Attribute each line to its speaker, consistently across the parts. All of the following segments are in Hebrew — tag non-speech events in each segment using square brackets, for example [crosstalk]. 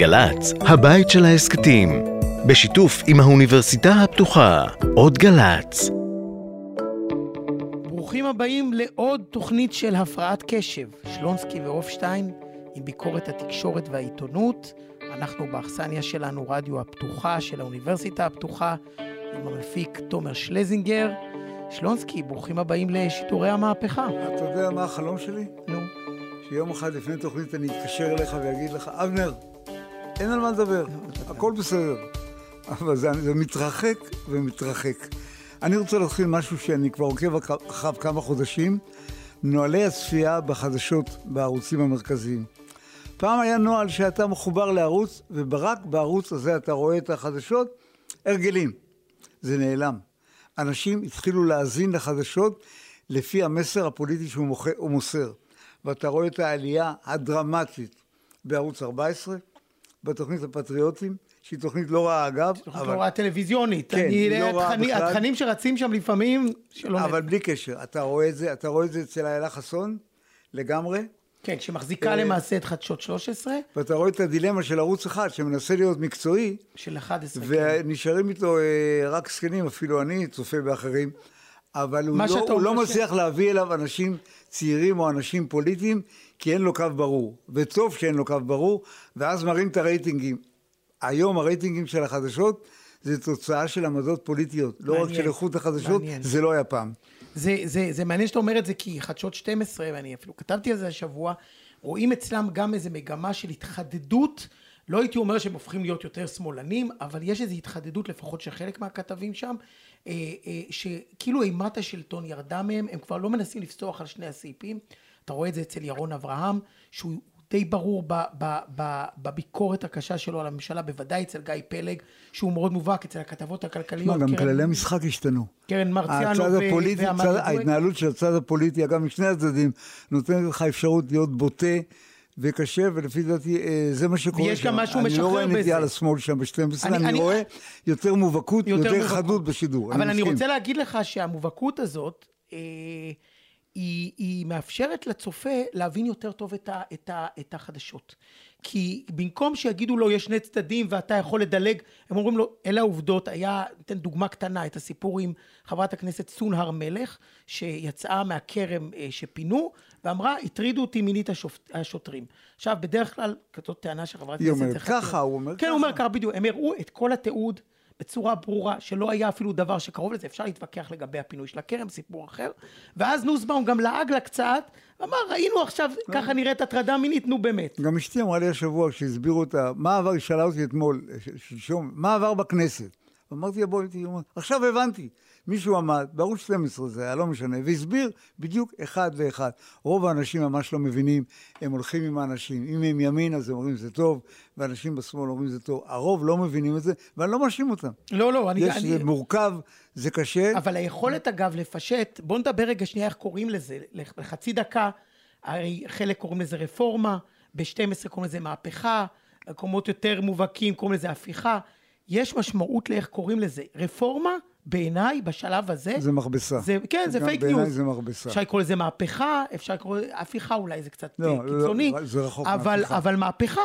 Speaker 1: גל"צ, הבית של ההסכתים, בשיתוף עם האוניברסיטה הפתוחה, עוד גל"צ.
Speaker 2: ברוכים הבאים לעוד תוכנית של הפרעת קשב. שלונסקי והופשטיין עם ביקורת התקשורת והעיתונות. אנחנו באכסניה שלנו, רדיו הפתוחה של האוניברסיטה הפתוחה, עם המפיק תומר שלזינגר. שלונסקי, ברוכים הבאים לשידורי המהפכה.
Speaker 3: אתה יודע מה החלום שלי?
Speaker 2: נו.
Speaker 3: שיום אחד לפני תוכנית אני אתקשר אליך ואגיד לך, אבנר, אין על מה לדבר, הכל בסדר. אבל זה, זה מתרחק ומתרחק. אני רוצה להתחיל משהו שאני כבר עוקב אחריו כמה חודשים, נוהלי הצפייה בחדשות בערוצים המרכזיים. פעם היה נוהל שאתה מחובר לערוץ, ורק בערוץ הזה אתה רואה את החדשות, הרגלים. זה נעלם. אנשים התחילו להאזין לחדשות לפי המסר הפוליטי שהוא מוכר, מוסר. ואתה רואה את העלייה הדרמטית בערוץ 14, בתוכנית הפטריוטים, שהיא תוכנית לא רעה אגב.
Speaker 2: תוכנית אבל... לא רעה טלוויזיונית.
Speaker 3: כן, היא לא רעה
Speaker 2: התכנים,
Speaker 3: בכלל.
Speaker 2: התכנים שרצים שם לפעמים, שלא...
Speaker 3: אבל בלי קשר, אתה רואה את זה, אתה רואה את זה אצל איילה חסון, לגמרי,
Speaker 2: כן, שמחזיקה
Speaker 3: אה,
Speaker 2: למעשה את חדשות 13,
Speaker 3: ואתה רואה את הדילמה של ערוץ אחד, שמנסה להיות מקצועי,
Speaker 2: של 11. כן.
Speaker 3: ונשארים איתו אה, רק זקנים, אפילו אני צופה באחרים, אבל הוא לא, הוא לא מצליח להביא אליו אנשים צעירים או אנשים פוליטיים, כי אין לו קו ברור. וטוב שאין לו קו ברור, ואז מראים את הרייטינגים. היום הרייטינגים של החדשות זה תוצאה של עמדות פוליטיות, לא רק
Speaker 2: מעניין.
Speaker 3: של איכות החדשות,
Speaker 2: מעניין.
Speaker 3: זה לא היה פעם.
Speaker 2: זה, זה, זה מעניין שאתה אומר את זה, כי חדשות 12, ואני אפילו כתבתי על זה השבוע, רואים אצלם גם איזו מגמה של התחדדות. לא הייתי אומר שהם הופכים להיות יותר שמאלנים, אבל יש איזו התחדדות, לפחות של חלק מהכתבים שם, אה, אה, שכאילו אימת השלטון ירדה מהם, הם כבר לא מנסים לפסוח על שני הסעיפים. אתה רואה את זה אצל ירון אברהם, שהוא די ברור ב, ב, ב, בביקורת הקשה שלו על הממשלה, בוודאי אצל גיא פלג, שהוא מאוד מובהק אצל הכתבות הכלכליות.
Speaker 3: מה, גם
Speaker 2: קרן-
Speaker 3: כללי המשחק השתנו.
Speaker 2: קרן מרציאנו
Speaker 3: הצד
Speaker 2: ו-
Speaker 3: הפוליטי,
Speaker 2: ועמד
Speaker 3: צד,
Speaker 2: דואק.
Speaker 3: ההתנהלות של הצד הפוליטי, אגב, משני הצדדים, נותנת לך אפשרות להיות בוטה וקשה, ולפי דעתי אה, זה מה שקורה
Speaker 2: ויש
Speaker 3: שם.
Speaker 2: גם משהו
Speaker 3: אני
Speaker 2: משחרר
Speaker 3: לא רואה
Speaker 2: בזה.
Speaker 3: נטייה לשמאל שם ב-12,
Speaker 2: אני-
Speaker 3: אני,
Speaker 2: אני-
Speaker 3: רואה יותר מובהקות, יותר,
Speaker 2: מובהקות.
Speaker 3: חדות בשידור.
Speaker 2: אבל אני
Speaker 3: מסכים.
Speaker 2: רוצה להגיד לך שהמובהקות הזאת, אה, היא, היא מאפשרת לצופה להבין יותר טוב את, ה, את, ה, את החדשות. כי במקום שיגידו לו יש שני צדדים ואתה יכול לדלג, הם אומרים לו אלה העובדות, היה, ניתן דוגמה קטנה, את הסיפור עם חברת הכנסת סון הר מלך, שיצאה מהכרם אה, שפינו, ואמרה, הטרידו אותי מינית השופט, השוטרים. עכשיו, בדרך כלל, כזאת טענה של חברת
Speaker 3: היא
Speaker 2: הכנסת...
Speaker 3: אומרת
Speaker 2: זה חתירה.
Speaker 3: ככה, הוא אומר
Speaker 2: כן, הוא אומר
Speaker 3: ככה.
Speaker 2: ככה בדיוק, הם הראו את כל התיעוד בצורה ברורה, שלא היה אפילו דבר שקרוב לזה, אפשר להתווכח לגבי הפינוי של הכרם, סיפור אחר. ואז נוסבאום גם לעג לה קצת, אמר, ראינו עכשיו, ככה נראית הטרדה מינית, נו באמת.
Speaker 3: גם אשתי אמרה לי השבוע, כשהסבירו אותה, מה עבר, היא שאלה אותי אתמול, שלשום, מה עבר בכנסת? אמרתי לה, בואי, עכשיו הבנתי. מישהו עמד, בערוץ 12 זה היה, לא משנה, והסביר בדיוק אחד לאחד. רוב האנשים ממש לא מבינים, הם הולכים עם האנשים. אם הם ימין, אז הם אומרים זה טוב, ואנשים בשמאל אומרים זה טוב. הרוב לא מבינים את זה, ואני לא מאשים אותם.
Speaker 2: לא, לא, אני...
Speaker 3: יש,
Speaker 2: אני
Speaker 3: זה מורכב, זה קשה.
Speaker 2: אבל היכולת, אגב, לפשט, בואו נדבר רגע שנייה איך קוראים לזה, לחצי דקה, הרי חלק קוראים לזה רפורמה, ב-12 קוראים לזה מהפכה, מקומות יותר מובהקים קוראים לזה הפיכה. יש משמעות לאיך קוראים לזה. רפורמה, בעיניי, בשלב הזה,
Speaker 3: זה מכבסה.
Speaker 2: זה, כן, זה פייק
Speaker 3: בעיניי
Speaker 2: news.
Speaker 3: זה מכבסה.
Speaker 2: אפשר לקרוא לזה מהפכה, אפשר לקרוא לזה, הפיכה אולי זה קצת
Speaker 3: לא, לא,
Speaker 2: קיצוני,
Speaker 3: זה רחוק
Speaker 2: אבל,
Speaker 3: מהפיכה.
Speaker 2: אבל מהפכה.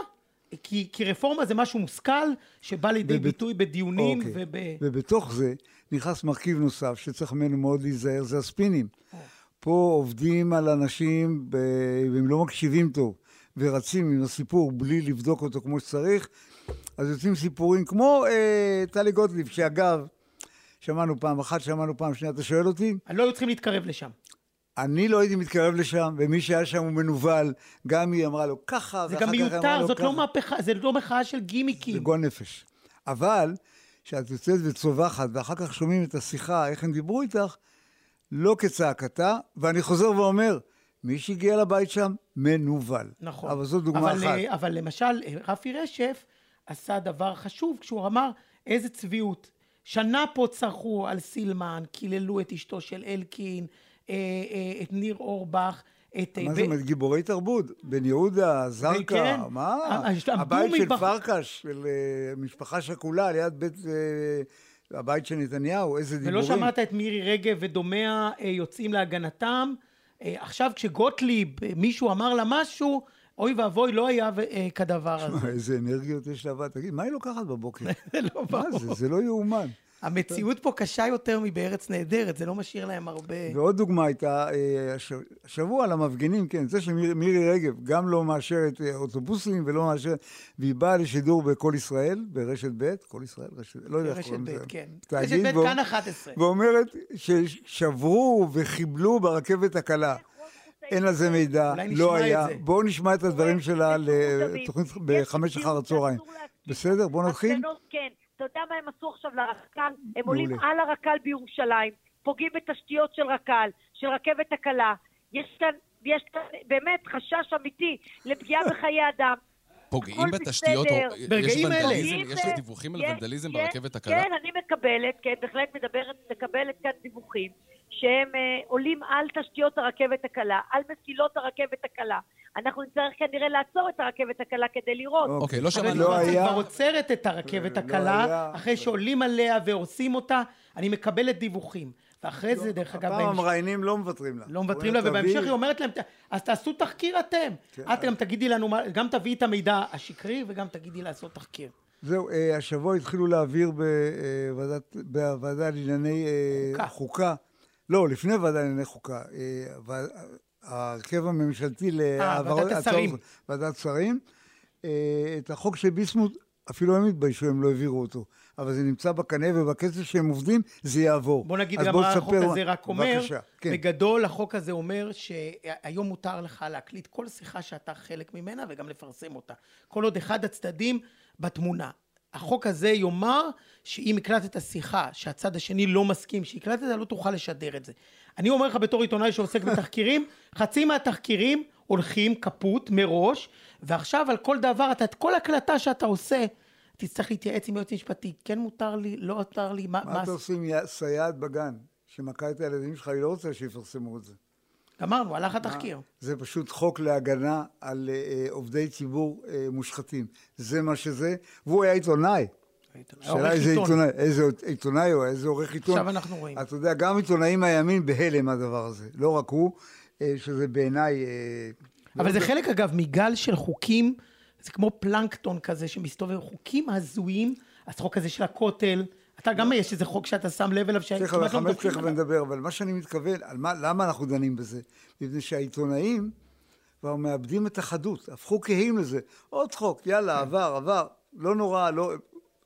Speaker 2: כי, כי רפורמה זה משהו מושכל, שבא לידי
Speaker 3: וב-
Speaker 2: ביטוי בדיונים
Speaker 3: אוקיי.
Speaker 2: וב...
Speaker 3: ובתוך זה נכנס מרכיב נוסף שצריך ממנו מאוד להיזהר, זה הספינים. פה עובדים על אנשים ב... והם לא מקשיבים טוב, ורצים עם הסיפור בלי לבדוק אותו כמו שצריך, אז יוצאים סיפורים כמו אה, טלי גוטליב, שאגב, שמענו פעם אחת, שמענו פעם שנייה, אתה שואל אותי?
Speaker 2: לא היו צריכים להתקרב לשם.
Speaker 3: אני לא הייתי מתקרב לשם, ומי שהיה שם הוא מנוול, גם היא אמרה לו ככה,
Speaker 2: זה
Speaker 3: ואחר
Speaker 2: גם
Speaker 3: כך אמרה
Speaker 2: מיותר,
Speaker 3: לו
Speaker 2: זאת
Speaker 3: ככה.
Speaker 2: לא מהפכה, זה לא מחאה של
Speaker 3: זה
Speaker 2: גימיקים.
Speaker 3: גועל נפש. אבל, כשאת יוצאת וצווחת, ואחר כך שומעים את השיחה, איך הם דיברו איתך, לא כצעקתה, ואני חוזר ואומר, מי שהגיע לבית שם, מנוול.
Speaker 2: נכון.
Speaker 3: אבל זו דוגמה
Speaker 2: אבל,
Speaker 3: אחת.
Speaker 2: אה, אבל למשל, אה, רפי רשף עשה דבר חשוב כשהוא אמר, איזה צביעות. שנה פה צרחו על סילמן, קיללו את אשתו של אלקין, אה, אה, את ניר אורבך, את... אה,
Speaker 3: מה
Speaker 2: ב-
Speaker 3: זאת אומרת, גיבורי תרבות? בן יהודה, זרקא,
Speaker 2: כן.
Speaker 3: מה?
Speaker 2: ה- עמדו
Speaker 3: הבית של
Speaker 2: מבח-
Speaker 3: פרקש, של אה, משפחה שכולה, ליד בית... אה, הבית של נתניהו, איזה דיבורים.
Speaker 2: ולא שמעת את מירי רגב ודומיה אה, יוצאים להגנתם. אה, עכשיו כשגוטליב, אה, מישהו אמר לה משהו, אוי ואבוי, לא היה אה, כדבר הזה.
Speaker 3: שמע, איזה אנרגיות יש להבא. תגיד, מה היא לוקחת בבוקר? [laughs]
Speaker 2: זה לא
Speaker 3: מה
Speaker 2: ברור.
Speaker 3: זה? זה לא יאומן.
Speaker 2: המציאות פה קשה יותר מבארץ נהדרת, זה לא משאיר להם הרבה...
Speaker 3: ועוד דוגמה הייתה, אה, הש- השבוע למפגינים, כן, זה שמירי רגב גם לא מאשרת אה, אוטובוסים ולא מאשרת, והיא באה לשידור ב"קול ישראל", ברשת ב', קול ישראל, רשת, לא יודע איך
Speaker 2: רשת
Speaker 3: קוראים
Speaker 2: ב',
Speaker 3: לזה.
Speaker 2: כן. רשת ב',
Speaker 3: ואומ-
Speaker 2: כאן 11.
Speaker 3: ואומרת ששברו וחיבלו ברכבת הקלה. אין על זה מידע, לא היה. בואו נשמע את הדברים שלה לתוכנית בחמש אחר הצהריים. בסדר? בואו נתחיל.
Speaker 4: כן. אתה יודע מה הם עשו עכשיו לרק"ל? הם עולים. על הרק"ל בירושלים, פוגעים בתשתיות של רק"ל, של רכבת הקלה. יש כאן, יש כאן באמת חשש אמיתי לפגיעה [laughs] בחיי אדם.
Speaker 5: פוגעים בתשתיות,
Speaker 2: ברגעים אלה.
Speaker 5: ונדליזם,
Speaker 4: אם
Speaker 5: יש דיווחים על ונדליזם ברכבת הקלה?
Speaker 4: כן, אני מקבלת, כן, בהחלט מדברת, מקבלת כאן דיווחים שהם אה, עולים על תשתיות הרכבת הקלה, על מסילות הרכבת הקלה. אנחנו נצטרך כנראה לעצור את הרכבת הקלה כדי לראות.
Speaker 5: אוקיי, לא
Speaker 2: אבל
Speaker 5: שמענו.
Speaker 3: לא היה-
Speaker 2: כבר עוצרת את הרכבת
Speaker 3: לא
Speaker 2: הקלה, אחרי שעולים עליה והורסים אותה, אני מקבלת דיווחים. ואחרי זה, דרך אגב,
Speaker 3: הפעם המראיינים לא מוותרים לה.
Speaker 2: לא מוותרים לה, ובהמשך היא אומרת להם, אז תעשו תחקיר אתם.
Speaker 3: כן.
Speaker 2: את גם תגידי לנו, גם תביאי את המידע השקרי, וגם תגידי לעשות תחקיר.
Speaker 3: זהו, אה, השבוע התחילו להעביר בוועדה לענייני אה,
Speaker 2: חוקה.
Speaker 3: לא, לפני ועדה לענייני חוקה, אה, ההרכב הממשלתי להעברות...
Speaker 2: ועדת השרים.
Speaker 3: ועדת שרים, אה, את החוק של ביסמוט, אפילו הם התביישו, הם לא העבירו אותו. אבל זה נמצא בקנה, ובקצב שהם עובדים, זה יעבור.
Speaker 2: בוא נגיד גם מה החוק הזה רק אומר.
Speaker 3: בבקשה, כן.
Speaker 2: בגדול, החוק הזה אומר שהיום מותר לך להקליט כל שיחה שאתה חלק ממנה וגם לפרסם אותה. כל עוד אחד הצדדים בתמונה. החוק הזה יאמר שאם הקלטת שיחה שהצד השני לא מסכים שהקלטת, לא תוכל לשדר את זה. אני אומר לך בתור עיתונאי שעוסק בתחקירים, [laughs] חצי מהתחקירים הולכים כפות מראש, ועכשיו על כל דבר, אתה, את כל הקלטה שאתה עושה, תצטרך להתייעץ עם יועץ משפטי, כן מותר לי, לא מותר לי, מה...
Speaker 3: מה אתה עושה עם סייעת בגן, שמכה את הילדים שלך, היא לא רוצה שיפרסמו את זה.
Speaker 2: גמרנו, הלך התחקיר.
Speaker 3: זה פשוט חוק להגנה על אה, אה, עובדי ציבור אה, מושחתים. זה מה שזה, והוא היה עיתונאי.
Speaker 2: עורך
Speaker 3: שאלה איזה. עיתונאי, איזה עיתונאי או איזה עורך עיתון.
Speaker 2: עכשיו אנחנו רואים.
Speaker 3: אתה יודע, גם עיתונאים מהימין בהלם מהדבר הזה. לא רק הוא, אה, שזה בעיניי... אה,
Speaker 2: אבל זה חלק, אגב, מגל של חוקים, זה כמו פלנקטון כזה שמסתובב, חוקים הזויים, החוק הזה של הכותל, אתה גם יש איזה חוק שאתה שם לב אליו, שכמעט לא
Speaker 3: חמש
Speaker 2: מדברים
Speaker 3: תכף
Speaker 2: עליו.
Speaker 3: נדבר, אבל מה שאני מתכוון, מה, למה אנחנו דנים בזה? מפני שהעיתונאים כבר מאבדים את החדות, הפכו קהים לזה. עוד חוק,
Speaker 2: כן.
Speaker 3: יאללה, עבר, עבר, לא נורא, לא...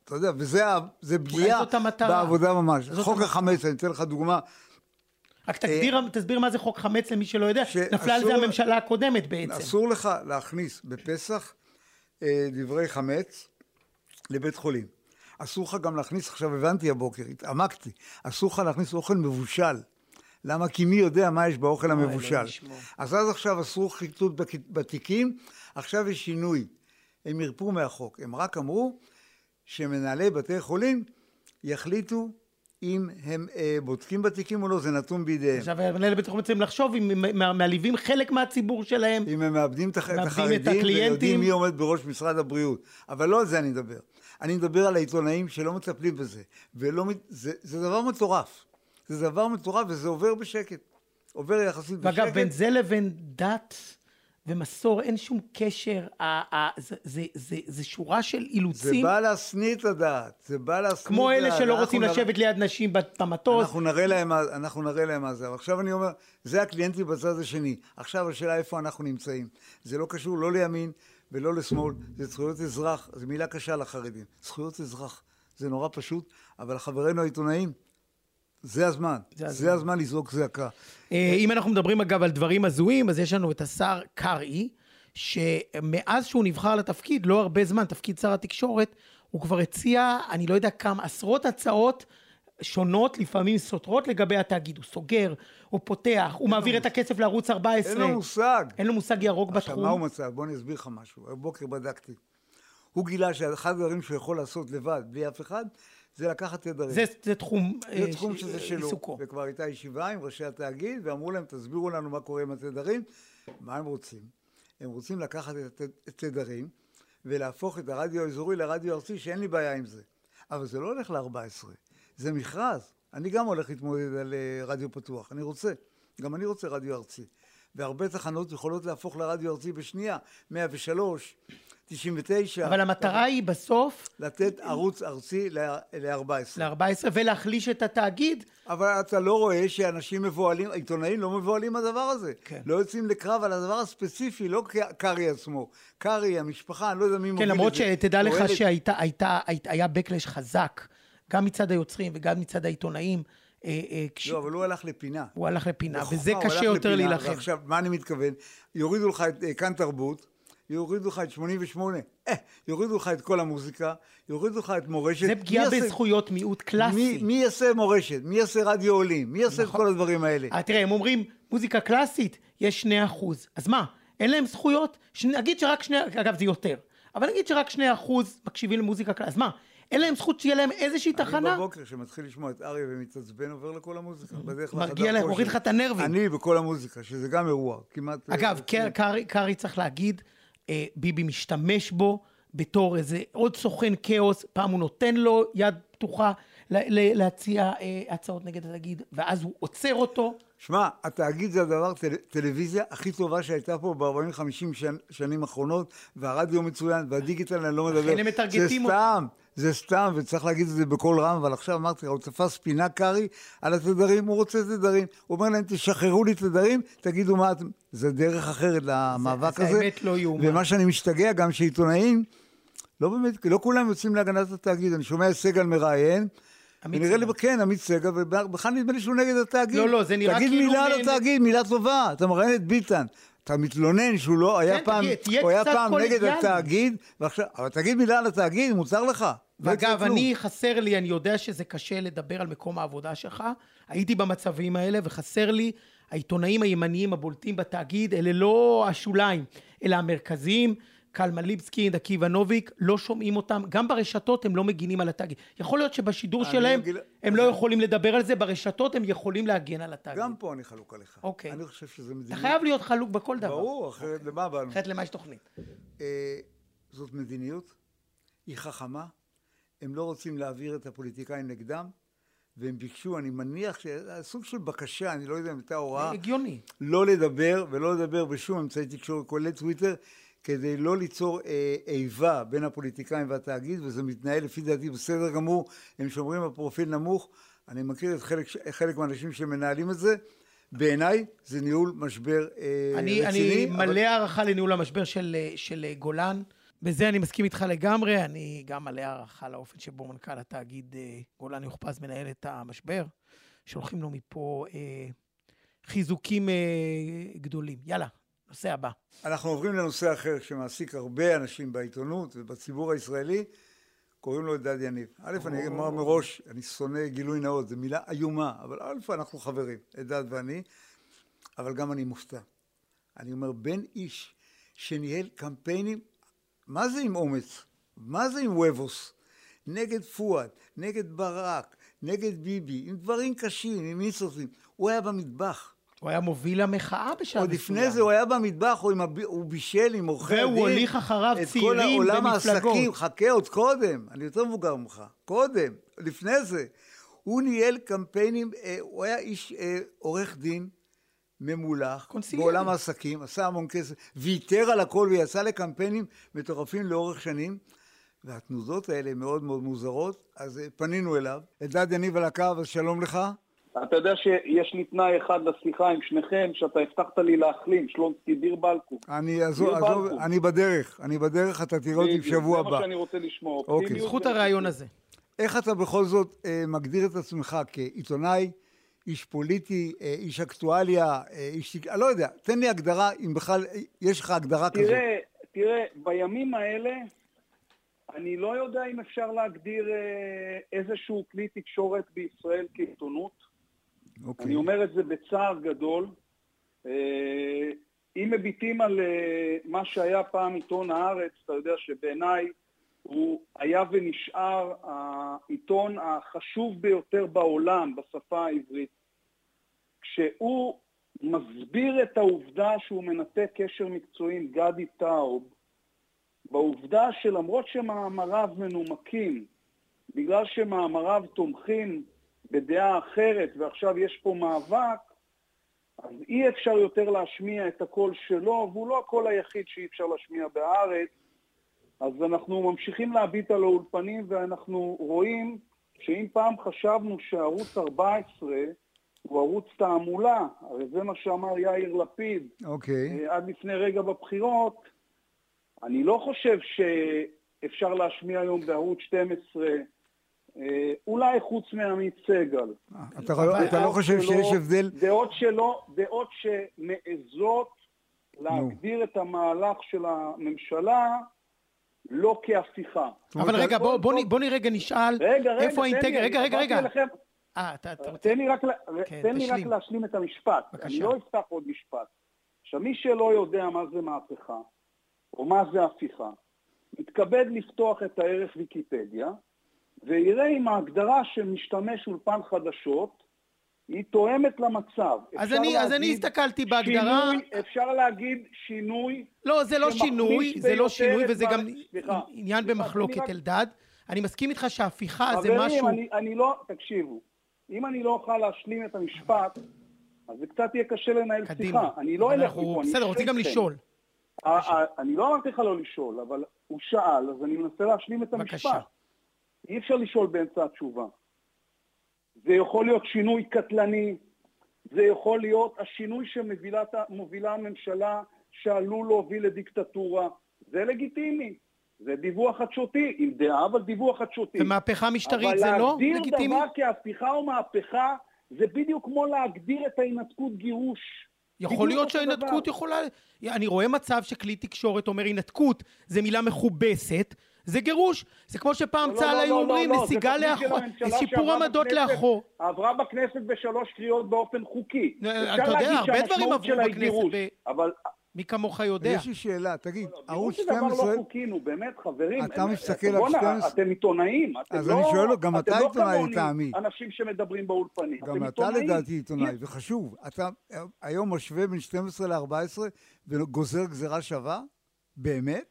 Speaker 3: אתה יודע, וזה פגיעה
Speaker 2: המטרה.
Speaker 3: בעבודה ממש. חוק. החמץ, אני אתן לך דוגמה.
Speaker 2: רק תגדיר, תסביר מה זה חוק חמץ למי שלא יודע, נפלה על זה הממשלה הקודמת בעצם.
Speaker 3: אסור לך להכניס בפסח אה, דברי חמץ לבית חולים. אסור לך גם להכניס, עכשיו הבנתי הבוקר, התעמקתי, אסור לך להכניס אוכל מבושל. למה? כי מי יודע מה יש באוכל המבושל.
Speaker 2: אלוהים ישמור.
Speaker 3: אז אז עכשיו אסור חיטוט בתיקים, עכשיו יש שינוי. הם ירפו מהחוק. הם רק אמרו שמנהלי בתי חולים יחליטו אם הם אה, בודקים בתיקים או לא, זה נתון בידיהם.
Speaker 2: עכשיו, מנהל בית החולים צריכים לחשוב אם הם מע- מעליבים חלק מהציבור שלהם.
Speaker 3: אם הם מאבדים את החרדים. ויודעים מי עומד בראש משרד הבריאות. אבל לא על זה אני מדבר. אני מדבר על העיתונאים שלא מטפלים בזה. ולא, זה, זה דבר מטורף. זה דבר מטורף וזה עובר בשקט. עובר יחסית בשקט.
Speaker 2: ואגב, בין זה לבין דת ומסור אין שום קשר. ה- ה- זה- זה- זה- זה שורה של
Speaker 3: זה
Speaker 2: אילוצים.
Speaker 3: בא להשניא את הדעת. זה בא להשניא את
Speaker 2: כמו אלה
Speaker 3: הדעת.
Speaker 2: שלא רוצים
Speaker 3: נראה-
Speaker 2: לשבת ליד נשים במטוס.
Speaker 3: אנחנו נראה להם אנחנו נראה להם מה זה. אבל עכשיו אני אומר, זה הקליינטים בצד השני. עכשיו השאלה איפה אנחנו נמצאים. זה לא קשור לא לימין ולא לשמאל, זה זכויות אזרח, זו מילה קשה לחרדים. זכויות אזרח. זה נורא פשוט, אבל חברינו העיתונאים, זה הזמן.
Speaker 2: זה הזמן.
Speaker 3: זה הזמן לזעוק זעקה.
Speaker 2: אה, אם אנחנו מדברים אגב על דברים הזויים, אז יש לנו את השר קרעי, שמאז שהוא נבחר לתפקיד, לא הרבה זמן, תפקיד שר התקשורת, הוא כבר הציע, אני לא יודע כמה, עשרות הצעות שונות, לפעמים סותרות לגבי התאגיד. הוא סוגר, הוא פותח, הוא מעביר את הכסף לערוץ 14.
Speaker 3: אין לו מושג.
Speaker 2: אין לו מושג ירוק
Speaker 3: עכשיו, מה הוא
Speaker 2: בתחום.
Speaker 3: מצא? בוא אני אסביר לך משהו. הבוקר בדקתי. הוא גילה שאחד הדברים שהוא יכול לעשות לבד, בלי אף אחד, זה לקחת תדרים.
Speaker 2: זה, זה תחום,
Speaker 3: זה
Speaker 2: אה,
Speaker 3: תחום
Speaker 2: ש-
Speaker 3: שזה שלו.
Speaker 2: עיסוקו.
Speaker 3: וכבר הייתה ישיבה עם ראשי התאגיד, ואמרו להם, תסבירו לנו מה קורה עם התדרים. מה הם רוצים? הם רוצים לקחת את הת- התדרים ולהפוך את הרדיו האזורי לרדיו ארצי, שאין לי בעיה עם זה. אבל זה לא הולך ל-14, זה מכרז. אני גם הולך להתמודד על אה, רדיו פתוח, אני רוצה. גם אני רוצה רדיו ארצי. והרבה תחנות יכולות להפוך לרדיו ארצי בשנייה, 103, 99.
Speaker 2: אבל המטרה היא בסוף...
Speaker 3: לתת ערוץ ארצי ל-14.
Speaker 2: ל-14 ולהחליש את התאגיד.
Speaker 3: אבל אתה לא רואה שאנשים מבוהלים, עיתונאים לא מבוהלים מהדבר הזה.
Speaker 2: כן.
Speaker 3: לא יוצאים לקרב על הדבר הספציפי, לא קארי עצמו. קארי, המשפחה, אני לא יודע מי מוביל
Speaker 2: כן,
Speaker 3: את זה.
Speaker 2: למרות שתדע לך שהיה בקלש חזק, גם מצד היוצרים וגם מצד העיתונאים. אה, אה, כש-
Speaker 3: לא, אבל הוא הלך לפינה.
Speaker 2: הוא הלך לפינה,
Speaker 3: בחוכמה,
Speaker 2: וזה
Speaker 3: הוא
Speaker 2: קשה יותר להילחם.
Speaker 3: ועכשיו, מה אני מתכוון? יורידו לך את אה, כאן תרבות, יורידו לך את 88, אה, יורידו לך את כל המוזיקה, יורידו לך את מורשת.
Speaker 2: זה
Speaker 3: מי
Speaker 2: פגיעה
Speaker 3: יעשה-
Speaker 2: בזכויות מיעוט
Speaker 3: מי,
Speaker 2: קלאסי.
Speaker 3: מי יעשה מורשת? מי יעשה רדיו עולים? מי יעשה את
Speaker 2: נכון.
Speaker 3: כל הדברים האלה?
Speaker 2: אה, תראה, הם אומרים, מוזיקה קלאסית, יש 2 אחוז. אז מה, אין להם זכויות? נגיד שרק 2, אגב זה יותר, אבל נגיד שרק 2 אחוז מקשיבים למוזיקה קלאסית. אז מה, אין להם זכות שיהיה להם איזושהי
Speaker 3: אני
Speaker 2: תחנה?
Speaker 3: בבוקר, כשמתחיל לשמוע את אריה ומתעצבן, עובר לכל המוזיקה. בדרך
Speaker 2: מרגיע
Speaker 3: לחדר
Speaker 2: להם. מוריד לך את הנרבים.
Speaker 3: אני בכל המוזיקה, שזה גם אירוע, כמעט...
Speaker 2: אגב,
Speaker 3: אה,
Speaker 2: קרעי, קרעי צריך להגיד, אה, ביבי משתמש בו בתור איזה עוד סוכן כאוס, פעם הוא נותן לו יד פתוחה להציע אה, הצעות נגד התאגיד, ואז הוא עוצר אותו.
Speaker 3: שמע, התאגיד זה הדבר, טל, טלוויזיה הכי טובה שהייתה פה ב-40-50 שנ, שנים האחרונות, והרדיו מצוין, והדיגיטל אני לא מדבר.
Speaker 2: הם מטרגטים
Speaker 3: זה סתם, זה סתם, וצריך להגיד את זה בקול רם, אבל עכשיו אמרתי לך, הוא תפס פינה קארי על התדרים, הוא רוצה תדרים. הוא אומר להם, תשחררו לי תדרים, תגידו מה אתם... זה דרך אחרת למאבק
Speaker 2: זה
Speaker 3: הזה.
Speaker 2: האמת לא יאומן.
Speaker 3: ומה שאני משתגע, גם שעיתונאים, לא באמת, לא כולם יוצאים להגנת התאגיד. אני שומע סגל מראיין, ונראה לי,
Speaker 2: סגל.
Speaker 3: כן, עמית סגל, ובכלל נדמה לי שהוא נגד התאגיד.
Speaker 2: לא, לא, זה נראה
Speaker 3: תגיד
Speaker 2: כאילו
Speaker 3: מילה
Speaker 2: הוא
Speaker 3: על התאגיד, מילה טובה. אתה מראיין את ביטן. אתה מתלונן שהוא לא היה
Speaker 2: כן,
Speaker 3: פעם,
Speaker 2: תגיד,
Speaker 3: הוא היה פעם נגד. התאגיד, ועכשיו, אבל תגיד מילה על התאגיד, מותר לך. לא
Speaker 2: ואגב. אני, חסר לי, אני יודע שזה קשה לדבר על מקום העבודה שלך, הייתי במצבים האלה, וחסר לי העיתונאים הימניים הבולטים בתאגיד, אלה לא השוליים, אלא המרכזיים. קלמן ליבסקינד, עקיבא נוביק, לא שומעים אותם, גם ברשתות הם לא מגינים על התאגיד. יכול להיות שבשידור שלהם
Speaker 3: אגיד-
Speaker 2: הם לא יכולים לדבר על זה, ברשתות הם יכולים להגן על התאגיד.
Speaker 3: גם פה אני חלוק עליך.
Speaker 2: אוקיי.
Speaker 3: אני חושב שזה
Speaker 2: אתה
Speaker 3: מדיניות.
Speaker 2: חייב להיות חלוק בכל דבר.
Speaker 3: ברור, אחרת למה באנו?
Speaker 2: אחרת למה יש תוכנית?
Speaker 3: אה, זאת מדיניות, היא חכמה, הם לא רוצים להעביר את הפוליטיקאים נגדם, והם ביקשו, אני מניח, סוג של בקשה, אני לא יודע אם הייתה הוראה,
Speaker 2: הגיוני.
Speaker 3: לא לדבר ולא לדבר בשום אמצעי תקשורת, כולל טוויטר, כדי לא ליצור אה, איבה בין הפוליטיקאים והתאגיד, וזה מתנהל לפי דעתי בסדר גמור, הם שומרים על פרופיל נמוך, אני מכיר את חלק, חלק מהאנשים שמנהלים את זה, בעיניי זה ניהול משבר אה,
Speaker 2: אני,
Speaker 3: רציני.
Speaker 2: אני מלא הערכה לניהול המשבר של, של גולן. בזה אני מסכים איתך לגמרי, אני גם מלא הערכה לאופן שבו מנכ"ל התאגיד אה, גולן יוכפז מנהל את המשבר. שולחים לו מפה אה, חיזוקים אה, גדולים. יאללה, נושא הבא.
Speaker 3: אנחנו עוברים לנושא אחר שמעסיק הרבה אנשים בעיתונות ובציבור הישראלי, קוראים לו אלדד יניב. א', אני אומר מראש, אני שונא גילוי נאות, זו מילה איומה, אבל א', אנחנו חברים, אלדד ואני, אבל גם אני מופתע. אני אומר, בן איש שניהל קמפיינים, מה זה עם אומץ? מה זה עם וובוס? נגד פואד, נגד ברק, נגד ביבי, עם דברים קשים, עם ניסוסים. הוא היה במטבח.
Speaker 2: הוא היה מוביל המחאה בשלב
Speaker 3: עוד לפני זה הוא היה במטבח, הוא, הב... הוא בישל עם עורכי הדין.
Speaker 2: והוא הוליך אחריו
Speaker 3: את
Speaker 2: צעירים
Speaker 3: כל העולם
Speaker 2: במפלגות.
Speaker 3: העסקים, חכה עוד קודם, אני יותר מבוגר ממך, קודם, לפני זה. הוא ניהל קמפיינים, אה, הוא היה איש אה, עורך דין ממולח,
Speaker 2: קונסיליארי.
Speaker 3: בעולם העסקים, עשה המון כסף, ויתר על הכל ויצא לקמפיינים מטורפים לאורך שנים. והתנודות האלה מאוד מאוד מוזרות, אז אה, פנינו אליו. אלדד יניב על הקו, אז שלום לך.
Speaker 5: אתה יודע שיש לי תנאי אחד לשיחה עם שניכם, שאתה הבטחת לי להחלים, שלונסקי דיר בלקו.
Speaker 3: אני עזוב,
Speaker 5: דיר
Speaker 3: עזוב. אני בדרך, אני בדרך, אתה תראה אותי בשבוע
Speaker 5: זה מה
Speaker 3: הבא.
Speaker 5: שאני רוצה לשמוע.
Speaker 3: אוקיי.
Speaker 2: זכות. הרעיון הזה.
Speaker 3: איך אתה בכל זאת אה, מגדיר את עצמך כעיתונאי, איש פוליטי, אה, איש אקטואליה, אה, איש... אני לא יודע, תן לי הגדרה, אם בכלל אה, יש לך הגדרה כזאת.
Speaker 5: תראה, תראה, בימים האלה, אני לא יודע אם אפשר להגדיר אה, איזשהו כלי תקשורת בישראל כעיתונות.
Speaker 3: אוקיי.
Speaker 5: אני אומר את זה בצער גדול. אה, אם מביטים על אה, מה שהיה פעם עיתון הארץ, אתה יודע שבעיניי הוא היה ונשאר העיתון החשוב ביותר בעולם בשפה העברית. כשהוא מסביר את העובדה שהוא מנתק קשר מקצועי עם גדי טאוב, בעובדה שלמרות שמאמריו מנומקים, בגלל שמאמריו תומכים בדעה אחרת ועכשיו יש פה מאבק, אז אי אפשר יותר להשמיע את הקול שלו, והוא לא הקול היחיד שאי אפשר להשמיע בארץ. אז אנחנו ממשיכים להביט על האולפנים ואנחנו רואים שאם פעם חשבנו שערוץ 14 הוא ערוץ תעמולה, הרי זה מה שאמר יאיר לפיד
Speaker 3: אוקיי.
Speaker 5: אה, עד לפני רגע בבחירות, אני לא חושב שאפשר להשמיע היום בערוץ 12, אה, אולי חוץ מעמית סגל.
Speaker 3: אתה לא- אתה לא חושב
Speaker 5: שלו-
Speaker 3: שיש הבדל?
Speaker 5: דעות שלו, דעות שמעזות להגדיר את המהלך של הממשלה לא כהפיכה.
Speaker 2: אבל רגע, בוא- בוא בוא נראה רגע נשאל,
Speaker 5: רגע, רגע,
Speaker 2: איפה
Speaker 5: תן
Speaker 2: האינטג...
Speaker 5: לי,
Speaker 2: רגע, רגע, רגע. אה, אתה אתה רוצה...
Speaker 5: תן לי רק,
Speaker 2: כן,
Speaker 5: תן לי רק. להשלים את המשפט.
Speaker 2: בבקשה.
Speaker 5: אני לא אפתח עוד משפט. עכשיו, מי שלא יודע מה זה מהפכה, או מה זה הפיכה, יתכבד לפתוח את הערך ויקיפדיה, ויראה אם ההגדרה של משתמש אולפן חדשות, היא תואמת למצב.
Speaker 2: אז אני- אז אני הסתכלתי בהגדרה-
Speaker 5: שינוי, אפשר להגיד שינוי
Speaker 2: לא, זה לא שינוי, זה לא שינוי, וזה גם
Speaker 5: סליחה,
Speaker 2: עניין
Speaker 5: סליחה,
Speaker 2: במחלוקת,
Speaker 5: רק-
Speaker 2: אלדד. אני מסכים איתך שההפיכה זה
Speaker 5: חברים,
Speaker 2: משהו...
Speaker 5: אני, אני לא, תקשיבו, אם אני לא אוכל להשלים את המשפט, אז זה קצת יהיה קשה לנהל
Speaker 2: קדימה.
Speaker 5: שיחה. אני לא אלך מפה, אני
Speaker 2: בסדר, רוצים גם
Speaker 5: אשב
Speaker 2: לשאול.
Speaker 5: אני לא אמרתי לך לא לשאול, אבל הוא שאל, אז אני מנסה להשלים את. המשפט. אי אפשר לשאול באמצע התשובה. זה יכול להיות שינוי קטלני, זה יכול להיות השינוי שמובילה הממשלה שעלול להוביל לדיקטטורה, זה לגיטימי. זה דיווח חדשותי, עם דעה, אבל דיווח חדשותי.
Speaker 2: ומהפכה משטרית זה לא
Speaker 5: אבל
Speaker 2: לגיטימי?
Speaker 5: להגדיר דבר כהפיכה או מהפכה, זה בדיוק כמו להגדיר את ההינתקות גירוש.
Speaker 2: יכול להיות שההינתקות. יכולה... אני רואה מצב שכלי תקשורת אומר הינתקות זה מילה מכובסת, זה גירוש. זה כמו שפעם
Speaker 5: לא,
Speaker 2: צה"ל
Speaker 5: לא,
Speaker 2: היו
Speaker 5: לא,
Speaker 2: אומרים
Speaker 5: לא, לא,
Speaker 2: נסיגה
Speaker 5: של
Speaker 2: לאחור, שיפור עמדות
Speaker 5: בכנסת-
Speaker 2: לאחור.
Speaker 5: עברה בכנסת בשלוש קריאות באופן חוקי.
Speaker 2: אתה יודע, הרבה דברים עברו בכנסת
Speaker 5: אבל
Speaker 2: מי כמוך יודע.
Speaker 3: יש לי שאלה, תגיד, ערוץ
Speaker 5: גירוש זה דבר
Speaker 3: 12,
Speaker 5: לא חוקי, נו באמת, חברים.
Speaker 3: אתה מסתכל על
Speaker 5: בואנה,
Speaker 3: 12?
Speaker 5: אתם עיתונאים, אתם
Speaker 3: אז
Speaker 5: לא...
Speaker 3: אני שואל, גם
Speaker 5: אתם
Speaker 3: אתה
Speaker 5: לא
Speaker 3: עיתונאי
Speaker 5: כמוני,
Speaker 3: לטעמי.
Speaker 5: אנשים שמדברים באולפנים.
Speaker 3: גם אתה. לדעתי עיתונאי,
Speaker 5: אי-
Speaker 3: זה חשוב. אתה היום משווה בין 12 ל-14 וגוזר גזירה שווה? באמת?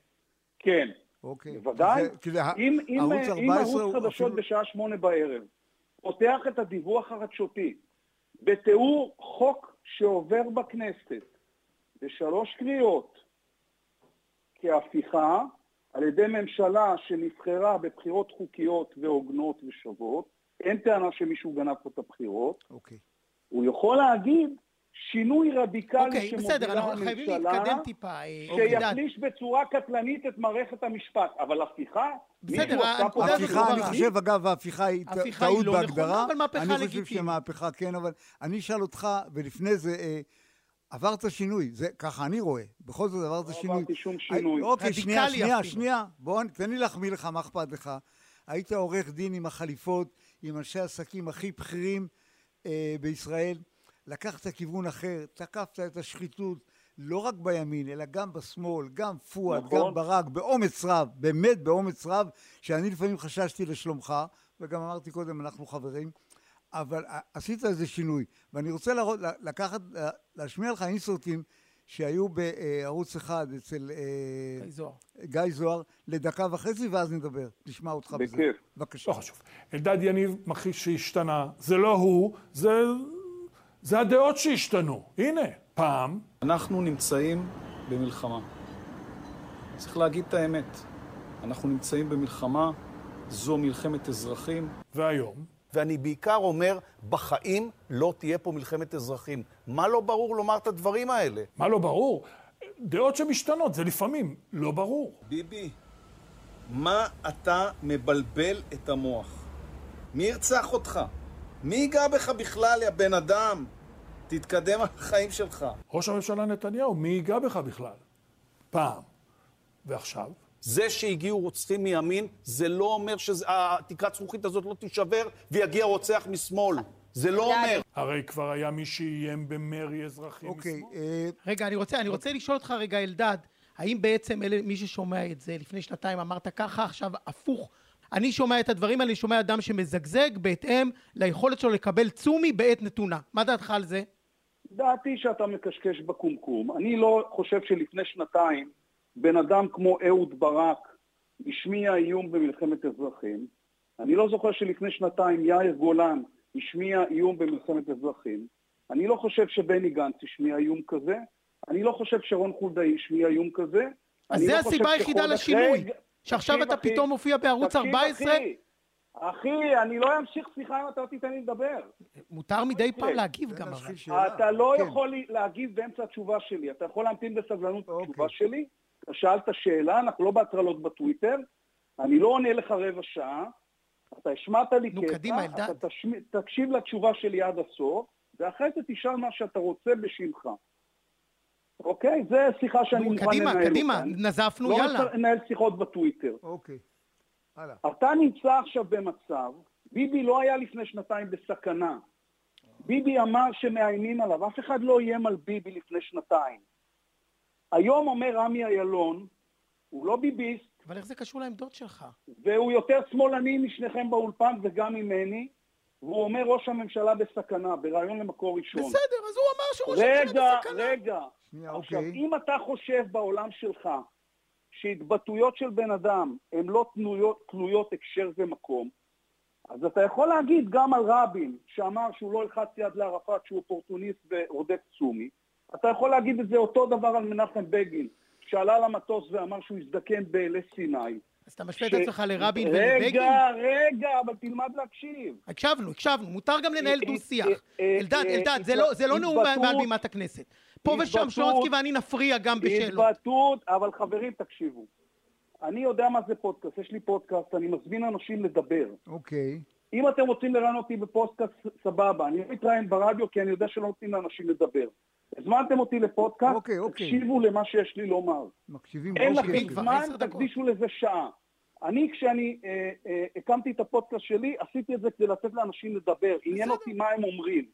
Speaker 5: כן.
Speaker 3: אוקיי.
Speaker 5: בוודאי.
Speaker 3: זה- כי זה
Speaker 5: אם, אם,
Speaker 3: ערוץ
Speaker 5: אם
Speaker 3: 14
Speaker 5: ערוץ חדשות
Speaker 3: אפילו-
Speaker 5: בשעה שמונה בערב פותח את הדיווח החדשותי בתיאור חוק שעובר בכנסת בשלוש קריאות כהפיכה על ידי ממשלה שנבחרה בבחירות חוקיות והוגנות ושוות, אין טענה שמישהו גנב פה את הבחירות,
Speaker 3: אוקיי.
Speaker 5: הוא יכול להגיד שינוי רדיקלי
Speaker 2: אוקיי, בסדר,
Speaker 5: שמובילה
Speaker 2: אנחנו חייבים
Speaker 5: הממשלה,
Speaker 2: להתקדם טיפה. אה.
Speaker 5: שיחליש בצורה קטלנית את מערכת המשפט. אבל הפיכה?
Speaker 2: בסדר, הנקודה הזאת
Speaker 3: ההפיכה, אני. חושב, אגב, ההפיכה היא ט-
Speaker 2: ההפיכה היא
Speaker 3: טעות
Speaker 2: לא
Speaker 3: בהגדרה.
Speaker 2: נכונה, אבל מהפכה
Speaker 3: אני חושב
Speaker 2: לגיטימית.
Speaker 3: שמהפכה כן, אבל אני אשאל אותך, ולפני זה, אה, עברת שינוי, זה ככה אני רואה. בכל זאת עברת שינוי.
Speaker 5: עברתי שום שינוי.
Speaker 3: אוקיי, שנייה, שנייה,
Speaker 2: אפילו.
Speaker 3: שנייה. בוא, תן לי להחמיא לך, מה אכפת לך? היית עורך דין עם החליפות, עם אנשי העסקים הכי בכירים אה, בישראל. לקחת כיוון אחר, תקפת את השחיתות, לא רק בימין, אלא גם בשמאל, גם פואד,
Speaker 5: נכון.
Speaker 3: גם ברק, באומץ רב, באמת באומץ רב, שאני לפעמים חששתי לשלומך, וגם אמרתי קודם, אנחנו חברים, אבל עשית איזה שינוי. ואני רוצה להראות, ל- לקחת, לה- להשמיע לך אינסרטים שהיו בערוץ אחד אצל אה,
Speaker 2: גיא זוהר.
Speaker 3: גיא זוהר לדקה וחצי, ואז נדבר. נשמע אותך בזה. בבקשה.
Speaker 6: לא חשוב. אלדד יניב מכחיש שהשתנה, זה לא הוא, זה, זה הדעות שהשתנו. הנה, פעם
Speaker 7: אנחנו נמצאים במלחמה. צריך להגיד את האמת. אנחנו נמצאים במלחמה, זו מלחמת אזרחים.
Speaker 6: והיום,
Speaker 8: ואני בעיקר אומר, בחיים לא תהיה פה מלחמת אזרחים. מה לא ברור לומר את הדברים האלה?
Speaker 6: מה לא ברור? דעות שמשתנות, זה לפעמים לא ברור.
Speaker 7: ביבי, מה אתה מבלבל את המוח? מי ירצח אותך? מי ייגע בך בכלל, יא בן אדם? תתקדם על החיים שלך.
Speaker 6: ראש הממשלה נתניהו, מי ייגע בך בכלל? פעם. ועכשיו?
Speaker 8: זה שהגיעו רוצחים מימין, זה לא אומר שהתקרת זכוכית הזאת לא תישבר ויגיע רוצח משמאל. זה לא אומר.
Speaker 6: הרי כבר היה מי שאיים במרי אזרחי
Speaker 3: אוקיי,
Speaker 6: משמאל.
Speaker 3: אה,
Speaker 2: רגע, אני רוצה, אני רוצה לשאול אותך רגע, אלדד, האם בעצם אלה, מי ששומע את זה, לפני שנתיים אמרת ככה, עכשיו הפוך. אני שומע את הדברים האלה, אני שומע אדם שמזגזג בהתאם ליכולת שלו לקבל צומי בעת נתונה. מה דעתך על זה?
Speaker 5: דעתי שאתה מקשקש בקומקום. אני לא חושב שלפני שנתיים בן אדם כמו אהוד ברק השמיע איום במלחמת אזרחים. אני לא זוכר שלפני שנתיים יאיר גולן השמיע איום במלחמת אזרחים. אני לא חושב שבני גנץ השמיע איום כזה, אני לא חושב שרון חולדאי השמיע איום כזה.
Speaker 2: אז זה
Speaker 5: לא
Speaker 2: הסיבה היחידה לשינוי. שעכשיו אתה
Speaker 5: אחי,
Speaker 2: פתאום מופיע בערוץ
Speaker 5: תקשיב,
Speaker 2: 14?
Speaker 5: אחי, אחי, אני לא אמשיך שיחה אם אתה לא תיתן לי לדבר.
Speaker 2: מותר מדי פעם
Speaker 5: יקרה?
Speaker 2: להגיב גם, אבל.
Speaker 5: אתה לא
Speaker 3: כן.
Speaker 5: יכול להגיב באמצע התשובה שלי, אתה יכול להמתין בסבלנות
Speaker 3: אוקיי.
Speaker 5: לתשובה שלי. אתה שאלת שאלה, אנחנו לא בהטרלות בטוויטר, אני לא עונה לך רבע שעה, אתה השמעת לי
Speaker 2: נו,
Speaker 5: קטע,
Speaker 2: קדימה, אלדד.
Speaker 5: אתה תקשיב לתשובה שלי עד הסוף, ואחרי זה תשאל מה שאתה רוצה בשמך. אוקיי? זו שיחה שאני
Speaker 2: נו,
Speaker 5: מוכן
Speaker 2: קדימה,
Speaker 5: לנהל
Speaker 2: קדימה,
Speaker 5: אותה.
Speaker 2: נזפנו,
Speaker 5: לא
Speaker 2: יאללה.
Speaker 5: רוצה לנהל שיחות בטוויטר.
Speaker 3: אוקיי. הלאה.
Speaker 5: אתה נמצא עכשיו במצב, ביבי לא היה לפני שנתיים בסכנה. ביבי אמר שמאיימים עליו, אף אחד לא איים על ביבי לפני שנתיים. היום אומר עמי אילון, הוא לא ביביסט,
Speaker 2: אבל איך זה קשור לעמדות שלך?
Speaker 5: והוא יותר שמאלני משניכם באולפן וגם ממני, והוא אומר ראש הממשלה בסכנה, בריאיון למקור ראשון.
Speaker 2: בסדר, אז הוא אמר שראש הממשלה
Speaker 5: רגע,
Speaker 2: בסכנה.
Speaker 5: רגע.
Speaker 3: שנייה,
Speaker 5: עכשיו,
Speaker 3: אוקיי.
Speaker 5: אם אתה חושב בעולם שלך שהתבטאויות של בן אדם הן לא תלויות, תלויות הקשר ומקום, אז אתה יכול להגיד גם על רבין, שאמר שהוא לא ילחץ יד לערפאת, שהוא אופורטוניסט ורודף צומי. אתה יכול להגיד את זה אותו דבר על מנחם בגין, שעלה למטוס ואמר שהוא הזדקן באלי סיני.
Speaker 2: אז אתה משווה את עצמך לרבין ולבגין?
Speaker 5: רגע, רגע, אבל תלמד להקשיב.
Speaker 2: הקשבנו, הקשבנו, מותר גם לנהל
Speaker 5: אה,
Speaker 2: דו-שיח.
Speaker 5: אה,
Speaker 2: אלדד,
Speaker 5: אה,
Speaker 2: אלדד, זה לא- זה לא נאום מעל בימת הכנסת. פה ושם שלונסקי ואני נפריע גם בשאלות.
Speaker 5: התבטאות, אבל חברים, תקשיבו. אני יודע מה זה פודקאסט, יש לי פודקאסט, אני מזמין אנשים לדבר.
Speaker 3: אוקיי.
Speaker 5: אם אתם רוצים לראיין אותי בפודקאסט, סבבה. אני לא מתראיין ברדיו כי אני יודע שלא נותנים לאנשים לדבר. הזמנתם אותי לפודקאסט,
Speaker 3: אוקיי, אוקיי.
Speaker 5: תקשיבו למה שיש לי לומר.
Speaker 3: מקשיבים
Speaker 5: אין לכם זמן. תקדישו לזה שעה. אני, כשאני אה, אה, הקמתי את הפודקאסט שלי, עשיתי את זה כדי לתת לאנשים לדבר. עניין אותי מה הם אומרים.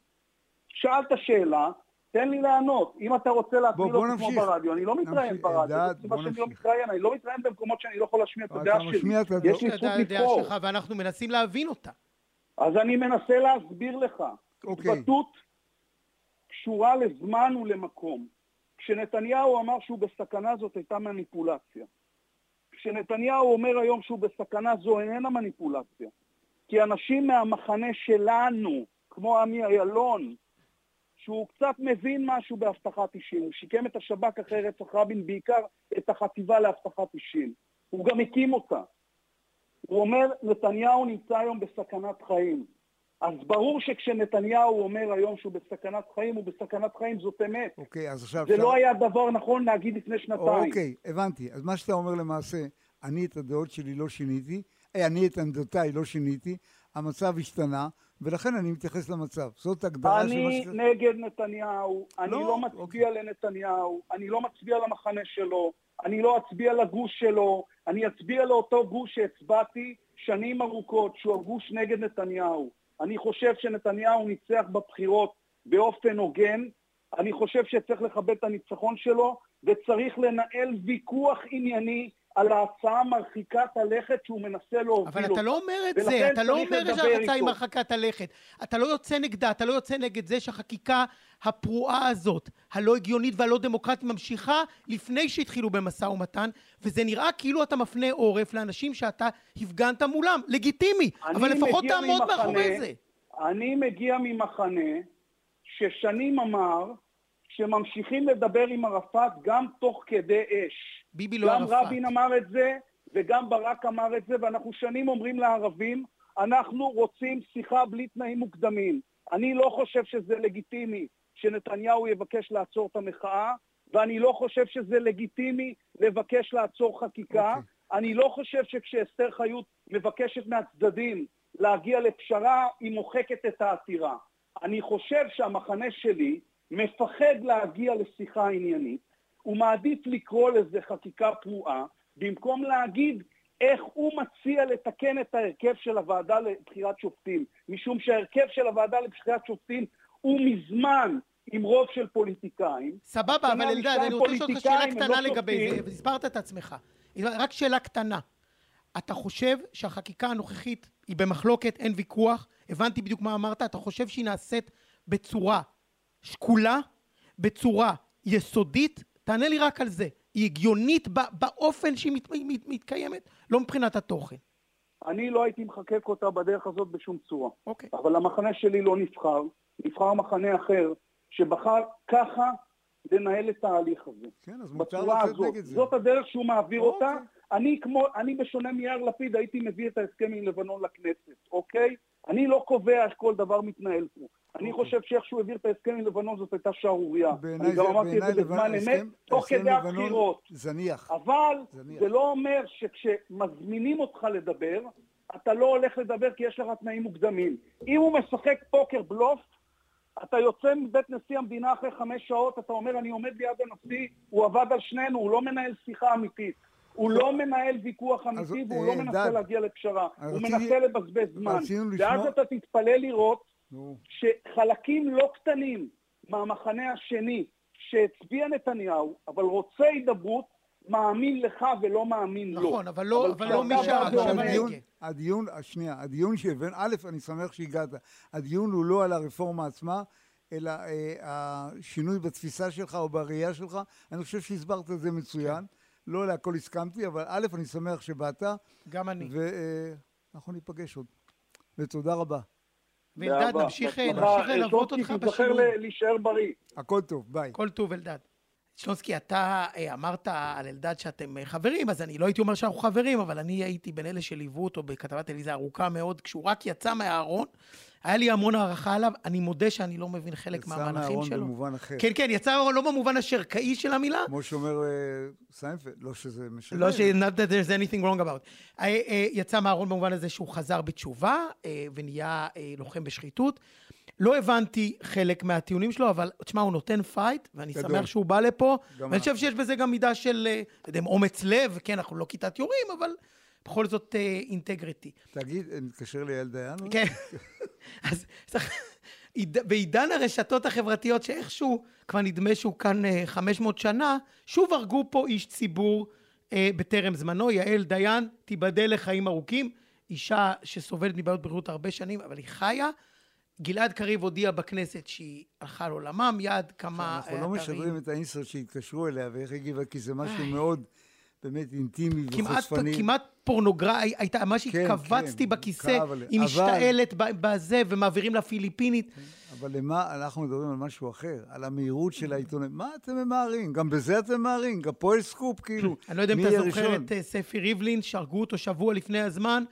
Speaker 5: שאלת שאלה, תן לי לענות. אם אתה רוצה
Speaker 3: בוא
Speaker 5: אותי כמו. ברדיו, אני לא מתראיין
Speaker 3: נמשיך,
Speaker 5: ברדיו. זאת הסיבה
Speaker 3: בוא
Speaker 5: שאני לא. מתראיין, אני לא מתראיין במקומות שאני לא יכול להשמיע את
Speaker 3: אתה
Speaker 5: הדעה שלי.
Speaker 3: משמיע את הדעה.
Speaker 5: יש לי
Speaker 2: אתה
Speaker 5: זכות לבחור.
Speaker 2: שלך ואנחנו מנסים להבין אותה.
Speaker 5: אז אני מנסה להסביר לך.
Speaker 3: אוקיי.
Speaker 5: התבטאות קשורה לזמן ולמקום. כשנתניהו אמר שהוא בסכנה זאת הייתה מניפולציה. כשנתניהו אומר היום שהוא בסכנה זו איננה מניפולציה. כי אנשים מהמחנה שלנו, כמו עמי אילון, שהוא קצת מבין משהו באבטחת אישים, הוא שיקם את השב"כ אחרי רצח רבין, בעיקר את החטיבה לאבטחת אישים. הוא גם הקים אותה. הוא אומר, נתניהו נמצא היום בסכנת חיים. אז ברור שכשנתניהו אומר היום שהוא בסכנת חיים, הוא בסכנת חיים, זאת אמת.
Speaker 3: אוקיי, אז עכשיו...
Speaker 5: זה
Speaker 3: אפשר-
Speaker 5: לא היה דבר נכון להגיד לפני שנתיים.
Speaker 3: אוקיי, הבנתי. אז מה שאתה אומר למעשה, אני את הדעות שלי לא שיניתי, אה, אני את עמדותיי לא שיניתי, המצב השתנה, ולכן אני מתייחס למצב. זאת הגדרה של מה
Speaker 5: אני
Speaker 3: ש...
Speaker 5: נגד נתניהו, אני
Speaker 3: לא,
Speaker 5: לא מצביע לנתניהו, אני לא מצביע למחנה שלו, אני לא אצביע לגוש שלו, אני אצביע לאותו גוש שהצבעתי שנים ארוכות, שהוא הגוש נגד נתניהו. אני חושב שנתניהו ניצח בבחירות באופן הוגן, אני חושב שצריך לכבד את הניצחון שלו, וצריך לנהל ויכוח ענייני על ההצעה מרחיקת הלכת שהוא מנסה להוביל
Speaker 2: אבל
Speaker 5: אותה.
Speaker 2: אתה לא אומר את זה, אתה לא אומר שההצעה היא. מרחקת הלכת. אתה לא יוצא נגדה, אתה לא יוצא נגד זה שהחקיקה הפרועה הזאת, הלא הגיונית והלא דמוקרטית, ממשיכה לפני שהתחילו במשא ומתן, וזה נראה כאילו אתה מפנה עורף לאנשים שאתה הפגנת מולם. לגיטימי, אבל לפחות תעמוד
Speaker 5: ממחנה-
Speaker 2: מאחורי זה.
Speaker 5: אני מגיע ממחנה ששנים אמר שממשיכים לדבר עם ערפאת גם תוך כדי אש.
Speaker 2: ביבי לא
Speaker 5: גם
Speaker 2: ערפאת.
Speaker 5: רבין אמר את זה, וגם ברק אמר את זה, ואנחנו שנים אומרים לערבים, אנחנו רוצים שיחה בלי תנאים מוקדמים. אני לא חושב שזה לגיטימי שנתניהו יבקש לעצור את המחאה, ואני לא חושב שזה לגיטימי לבקש לעצור חקיקה.
Speaker 3: אוקיי.
Speaker 5: אני לא חושב שכשאסתר חיות מבקשת מהצדדים להגיע לפשרה, היא מוחקת את העתירה. אני חושב שהמחנה שלי מפחד להגיע לשיחה עניינית, הוא מעדיף לקרוא לזה חקיקה פרועה, במקום להגיד איך הוא מציע לתקן את ההרכב של הוועדה לבחירת שופטים, משום שההרכב של הוועדה לבחירת שופטים הוא מזמן עם רוב של פוליטיקאים.
Speaker 2: סבבה, אבל אלדד, אני רוצה לשאול אותך שאלה קטנה
Speaker 5: לא
Speaker 2: לגבי זה. והסברת את עצמך. רק שאלה קטנה. אתה חושב שהחקיקה הנוכחית היא במחלוקת, אין ויכוח, הבנתי בדיוק מה אמרת, אתה חושב שהיא נעשית בצורה שקולה, בצורה יסודית? תענה לי רק על זה. היא הגיונית ב- באופן שהיא מת, מת, מתקיימת, לא מבחינת התוכן.
Speaker 5: אני לא הייתי מחקק אותה בדרך הזאת בשום צורה.
Speaker 2: אוקיי.
Speaker 5: אבל המחנה שלי לא נבחר, נבחר מחנה אחר, שבחר ככה לנהל את ההליך הזה.
Speaker 3: כן, אז מותר לצאת. נגד זה.
Speaker 5: זאת הדרך שהוא מעביר
Speaker 3: אוקיי.
Speaker 5: אותה. אני כמו, אני בשונה מיאיר לפיד הייתי מביא את ההסכם עם לבנון לכנסת, אוקיי? אני לא קובע איך כל דבר מתנהל פה. אני חושב שאיך שהוא העביר את ההסכם עם לבנון זאת הייתה שערורייה.
Speaker 3: אוקיי.
Speaker 5: אני גם אמרתי את זה בזמן אמת, תוך כדי הבחירות.
Speaker 3: זניח.
Speaker 5: אבל. זה לא אומר שכשמזמינים אותך לדבר, אתה לא הולך לדבר כי יש לך תנאים מוקדמים. אם הוא משחק פוקר בלוף, אתה יוצא מבית נשיא המדינה אחרי חמש שעות, אתה אומר, אני עומד ליד הנשיא, הוא עבד על שנינו, הוא לא מנהל שיחה אמיתית. הוא לא מנהל ויכוח אמיתי והוא
Speaker 3: אה,
Speaker 5: לא מנסה להגיע לפשרה. הוא מנסה לבזבז זמן. ואז אתה תתפלא לראות. שחלקים לא קטנים מהמחנה השני שהצביע נתניהו, אבל רוצה הידברות, מאמין לך ולא מאמין לו.
Speaker 2: נכון, אבל לא- אבל לא מי
Speaker 5: כשאתה
Speaker 2: שה-
Speaker 5: בא
Speaker 2: עכשיו
Speaker 5: ואומר-
Speaker 2: אני-
Speaker 3: הדיון. הדיון, שנייה, הדיון שהבאנו, א', אני שמח שהגעת, הדיון הוא לא על הרפורמה עצמה, אלא אה, השינוי בתפיסה שלך או בראייה שלך, אני חושב שהסברת את זה מצוין, לא להכל הסכמתי, אבל א', אני שמח שבאת,
Speaker 2: גם אני.
Speaker 3: ואנחנו ניפגש עוד. ותודה רבה.
Speaker 2: ואלדד. נמשיך ללוות
Speaker 5: שושי,
Speaker 2: אותך
Speaker 5: תיזכר
Speaker 2: בשינוי.
Speaker 5: ל- להישאר בריא.
Speaker 3: הכל טוב, ביי.
Speaker 2: כל טוב, אלדד. שלונסקי, אתה אה, אמרת על אלדד שאתם אה, חברים, אז אני לא הייתי אומר שאנחנו חברים, אבל אני הייתי בין אלה שליוו אותו בכתבת טלוויזיה ארוכה מאוד. כשהוא רק יצא מהארון, היה לי המון הערכה עליו. אני מודה שאני לא מבין חלק
Speaker 3: יצא
Speaker 2: מהמהלכים
Speaker 3: מהארון
Speaker 2: שלו.
Speaker 3: במובן אחר.
Speaker 2: כן, כן, יצא מהארון לא במובן השרקאי של המילה,
Speaker 3: כמו שאומר אה, סיינפלד, לא שזה משנה.
Speaker 2: לא ש- not that there's anything wrong about. יצא מהארון במובן הזה שהוא חזר בתשובה ונהיה לוחם בשחיתות. לא הבנתי חלק מהטיעונים שלו, אבל תשמע, הוא נותן fight, ואני
Speaker 3: גדול.
Speaker 2: שמח שהוא בא לפה. ואני חושב. שיש בזה גם מידה של, אה, לא יודע, אומץ לב, כן, אנחנו לא כיתת יורים, אבל בכל זאת אה, integrity.
Speaker 3: תגיד, אה, נתקשר ליעל דיין?
Speaker 2: כן. אז בעידן הרשתות החברתיות, שאיכשהו כבר נדמה שהוא כאן אה, 500 שנה, שוב הרגו פה איש ציבור אה, בטרם זמנו, יעל דיין, תיבדל לחיים ארוכים, אישה שסובלת מבעיות בריאות הרבה שנים, אבל היא חיה. גלעד קריב הודיע בכנסת שהיא הלכה לעולמה, מיד כמה
Speaker 3: אנחנו
Speaker 2: אה,
Speaker 3: לא
Speaker 2: אתרים.
Speaker 3: משדרים את האינסרט שהתקשרו אליה ואיך הגיבה, כי זה משהו מאוד באמת אינטימי וחושפני.
Speaker 2: כמעט פורנוגרפיה, הייתה, ממש
Speaker 3: כן,
Speaker 2: התכווצתי
Speaker 3: כן,
Speaker 2: בכיסא. היא משתעלת בזה ומעבירים לפיליפינית.
Speaker 3: אבל למה אנחנו מדברים על משהו אחר? על המהירות של העיתונאים. מה אתם ממהרים? גם בזה אתם ממהרים? גם פה יש סקופ, כאילו.
Speaker 2: אני לא יודע אם אתה זוכר? את אה, ספי ריבלין, שהרגו אותו שבוע לפני הזמן,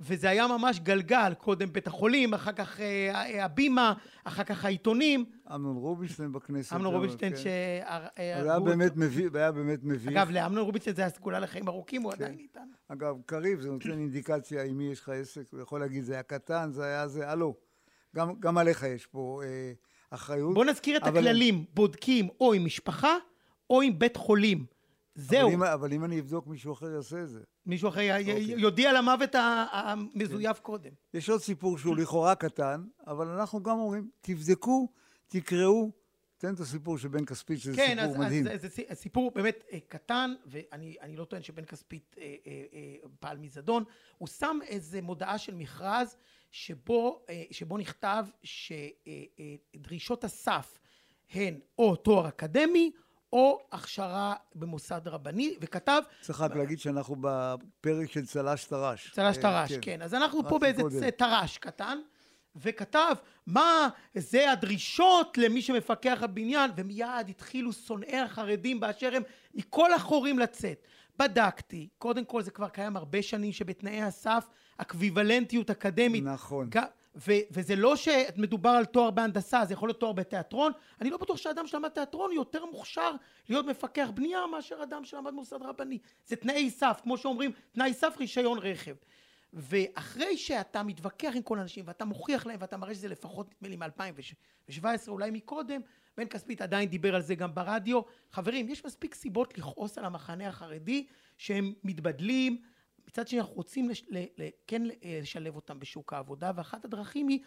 Speaker 2: וזה היה ממש גלגל, קודם בית החולים, אחר כך אה, אה, הבימה, אחר כך העיתונים.
Speaker 3: אמנון רובינשטיין בכנסת.
Speaker 2: אמנון
Speaker 3: זה-
Speaker 2: רובינשטיין
Speaker 3: כן. היה
Speaker 2: אותו.
Speaker 3: באמת מביך, היה באמת מביך.
Speaker 2: אגב, לאמנון רובינשטיין זה הסגולה לחיים ארוכים, הוא עדיין איתנו.
Speaker 3: אגב, קריב, זה נותן אינדיקציה עם מי יש לך עסק, הוא יכול להגיד, זה היה קטן, זה היה זה, הלו. גם, גם עליך יש פה אה, אחריות.
Speaker 2: בוא נזכיר את
Speaker 3: אבל-
Speaker 2: הכללים, בודקים או עם משפחה או עם בית חולים. זהו,
Speaker 3: אבל אם, אבל אם אני אבדוק, מישהו אחר יעשה את זה.
Speaker 2: מישהו אחר
Speaker 3: אוקיי.
Speaker 2: יודיע ה- המזויף קודם.
Speaker 3: יש עוד סיפור שהוא לכאורה קטן, אבל אנחנו גם אומרים, תבדקו, תקראו, תן את הסיפור של בן כספית, שזה
Speaker 2: כן,
Speaker 3: סיפור
Speaker 2: אז,
Speaker 3: מדהים.
Speaker 2: אז זה, זה סיפור באמת אה, קטן, ואני אני לא טוען שבן כספית אה, אה, אה, פעל מזדון. הוא שם איזה מודעה של מכרז שבו, אה, שבו נכתב שדרישות הסף הן או תואר אקדמי, או הכשרה במוסד רבני, וכתב
Speaker 3: צריך רק להגיד שאנחנו בפרק של צל"ש טר"ש.
Speaker 2: צל"ש
Speaker 3: אה,
Speaker 2: טר"ש, כן. אז אנחנו פה באיזה טר"ש קטן, וכתב, מה זה הדרישות למי שמפקח הבניין, ומיד התחילו שונאי החרדים באשר הם מכל החורים לצאת. בדקתי, קודם כל זה כבר קיים הרבה שנים שבתנאי הסף אקוויוולנטיות אקדמית.
Speaker 3: נכון.
Speaker 2: ג- ו- וזה לא שמדובר על תואר בהנדסה, זה יכול להיות תואר בתיאטרון. אני לא בטוח שאדם שלמד תיאטרון יותר מוכשר להיות מפקח בנייה מאשר אדם שלמד מוסד רבני. זה תנאי סף, כמו שאומרים, תנאי סף רישיון רכב. ואחרי שאתה מתווכח עם כל האנשים ואתה מוכיח להם ואתה מראה שזה לפחות נדמה לי מ-2017 אולי מקודם, בן כספית עדיין דיבר על זה גם ברדיו. חברים, יש מספיק סיבות לכעוס על המחנה החרדי שהם מתבדלים. מצד שני אנחנו רוצים לש, ל, ל, כן לשלב אותם בשוק העבודה ואחת הדרכים היא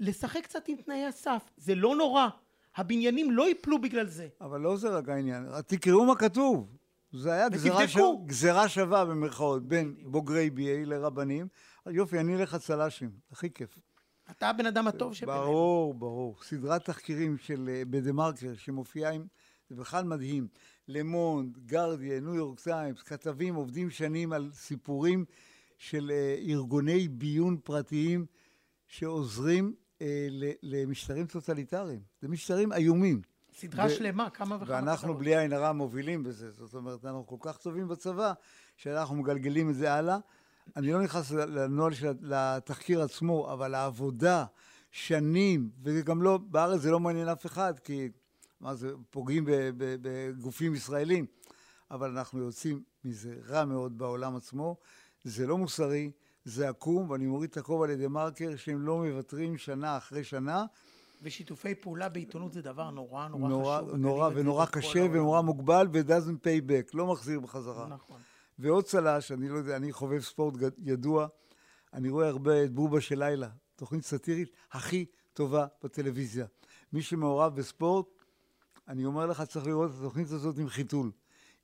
Speaker 2: לשחק קצת עם תנאי הסף. זה לא נורא. הבניינים לא ייפלו בגלל זה.
Speaker 3: אבל לא זה רק העניין, תקראו מה כתוב. זה היה גזירה, ש... גזירה שווה במרכאות בין בוגרי BA לרבנים. יופי, אני אלך הצל"שים, הכי כיף.
Speaker 2: אתה הבן אדם הטוב שבינינו.
Speaker 3: ברור, ברור. סדרת תחקירים של אה, בדה-מרקר שמופיעה עם... זה בכלל מדהים. למונד, גרדיאן, ניו יורק טיימס, כתבים עובדים שנים על סיפורים של אה, ארגוני ביון פרטיים שעוזרים אה, למשטרים טוטליטריים. זה משטרים איומים.
Speaker 2: סדרה ו- שלמה, כמה וכמה.
Speaker 3: ואנחנו בלי עין הרע מובילים בזה. זאת אומרת, אנחנו כל כך טובים בצבא, שאנחנו מגלגלים את זה הלאה. אני לא נכנס לנוהל של התחקיר עצמו, אבל העבודה, שנים, וגם לא, בארץ זה לא מעניין אף אחד, כי מה זה, פוגעים בגופים ישראלים, אבל אנחנו יוצאים מזה רע מאוד בעולם עצמו. זה לא מוסרי, זה עקום, ואני מוריד את הכובע לדה מרקר, שהם לא מוותרים שנה אחרי שנה.
Speaker 2: ושיתופי פעולה בעיתונות זה דבר נורא נורא,
Speaker 3: נורא
Speaker 2: חשוב.
Speaker 3: נורא ונורא קשה ונורא מוגבל, ו-doesn't pay back, לא מחזיר בחזרה.
Speaker 2: נכון.
Speaker 3: ועוד צל"ש, אני לא יודע, אני חובב ספורט ידוע, אני רואה הרבה את בובה של לילה, תוכנית סאטירית הכי טובה בטלוויזיה. מי שמעורב בספורט, אני אומר לך, צריך לראות את התוכנית הזאת עם חיתול.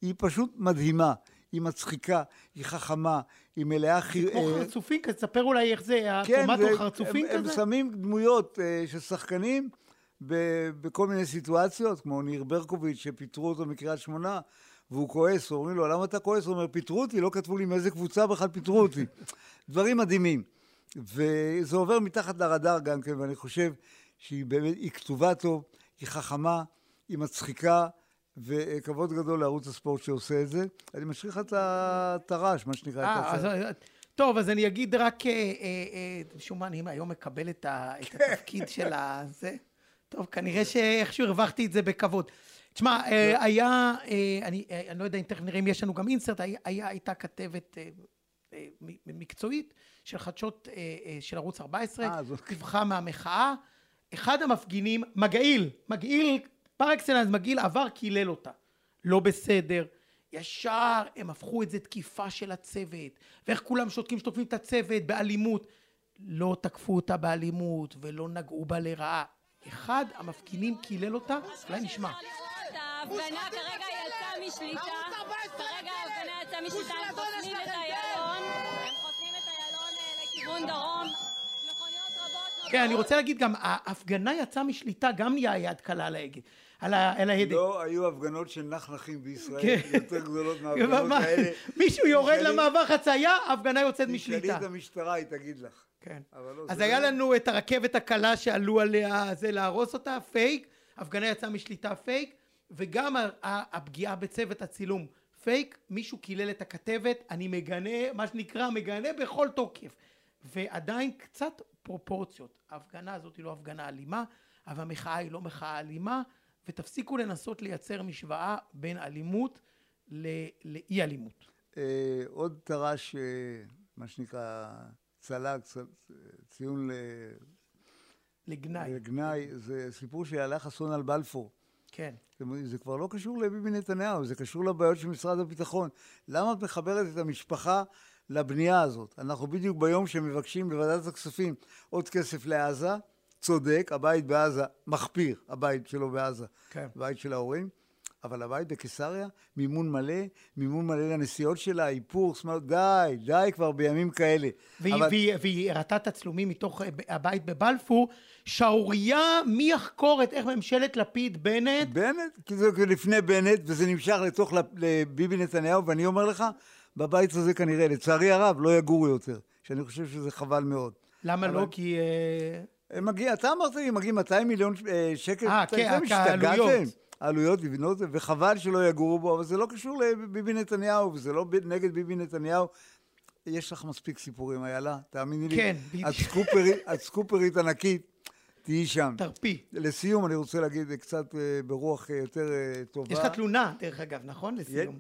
Speaker 3: היא פשוט מדהימה, היא מצחיקה, היא חכמה, היא מלאה
Speaker 2: חיר... כמו אה, חרצופים כזה, תספר אולי איך זה, כן, הטומטו חרצופים
Speaker 3: כזה? הם שמים דמויות uh, של שחקנים בכל מיני סיטואציות, כמו ניר ברקוביץ', שפיטרו אותו מקריית שמונה, והוא כועס, אומרים לו, למה אתה כועס? הוא אומר, פיטרו אותי, לא כתבו לי מאיזה קבוצה בכלל פיטרו אותי. [laughs] דברים מדהימים. וזה עובר מתחת לרדאר גם כן, ואני חושב שהיא באמת, היא כתובה טוב, היא חכמה, היא מצחיקה, וכבוד גדול לערוץ הספורט שעושה את זה. אני משאיר לך את הרעש, מה שנקרא.
Speaker 2: אה, אז, טוב, אז אני אגיד רק, אה, אה, אה, משום מה, אני היום מקבל את התפקיד של הזה. טוב, כנראה שאיכשהו הרווחתי את זה בכבוד. תשמע, לא. היה, אני, אני לא יודע אם תכף נראה אם יש לנו גם אינסרט, היה, הייתה כתבת מקצועית של חדשות של ערוץ 14, דיווחה מהמחאה. אחד המפגינים, מגעיל, מגעיל פר אקסלנס מגעיל עבר קילל אותה. לא בסדר. ישר הם הפכו את זה תקיפה של הצוות. ואיך כולם שותקים שתוקפים את הצוות באלימות. לא תקפו אותה באלימות ולא נגעו בה לרעה. אחד המפגינים קילל אותה, אולי נשמע. ההפגנה כרגע יצאה משליטה, כרגע ההפגנה יצאה משליטה, הם חוסמים את איילון, הם חוסמים את איילון אה, לכיוון דרום. כן, אני רוצה להגיד גם, ההפגנה יצאה משליטה, גם נהיה יד קלה על ההגה. על ההדק.
Speaker 3: לא היו הפגנות של נחנחים בישראל, כן. [laughs] יותר גדולות [laughs] מההפגנות האלה.
Speaker 2: מישהו יורד למעבר חצייה, ההפגנה יוצאת משליטה.
Speaker 3: תשאלי את המשטרה, היא תגיד לך.
Speaker 2: כן. לא, אז היה לא- לנו את הרכבת הקלה שעלו עליה, זה להרוס אותה, פייק, הפגנה יצאה משליטה פייק, וגם הפגיעה בצוות הצילום פייק, מישהו קילל את הכתבת, אני מגנה, מה שנקרא, מגנה בכל תוקף. ועדיין קצת פרופורציות. ההפגנה הזאת היא לא הפגנה אלימה, אבל המחאה היא לא מחאה אלימה, ותפסיקו לנסות לייצר משוואה בין אלימות לאי אלימות.
Speaker 3: אה, עוד תר"ש, אה, מה שנקרא צל"ג, ציון ל...
Speaker 2: לגנאי.
Speaker 3: לגנאי, זה סיפור שהלך חסון על בלפור.
Speaker 2: כן.
Speaker 3: זה, זה כבר לא קשור לביבי נתניהו, זה קשור לבעיות של משרד הביטחון. למה את מחברת את המשפחה לבנייה הזאת? אנחנו בדיוק ביום שמבקשים בוועדת הכספים עוד כסף לעזה, צודק, הבית בעזה מחפיר, הבית שלו בעזה, כן. הבית של ההורים, אבל הבית בקיסריה, מימון מלא, מימון מלא לנסיעות שלה, איפור, סמארט, די, די כבר בימים כאלה.
Speaker 2: והיא, אבל... והיא, והיא הראתה תצלומים מתוך אה, הבית בבלפור, שערורייה, מי יחקור את איך ממשלת לפיד בנט?
Speaker 3: בנט, כי זה לפני בנט, וזה נמשך לתוך לביבי נתניהו, ואני אומר לך, בבית הזה כנראה, לצערי הרב, לא יגורו יותר, שאני חושב שזה חבל מאוד.
Speaker 2: למה אבל... לא? כי... אה,
Speaker 3: מגיע, אתה אמרת לי, מגיעים 200 מיליון אה, שקל.
Speaker 2: אה, כן, העלויות.
Speaker 3: העלויות לבנות, וחבל שלא יגורו בו, אבל זה לא קשור לביבי נתניהו, וזה לא נגד ביבי נתניהו. יש לך מספיק סיפורים, איילה, תאמיני לי.
Speaker 2: כן,
Speaker 3: בדיוק. את סקופרית ענקית, תהיי שם.
Speaker 2: תרפי.
Speaker 3: לסיום, אני רוצה להגיד קצת אה, ברוח יותר טובה.
Speaker 2: יש לך תלונה, דרך אגב, נכון? לסיום.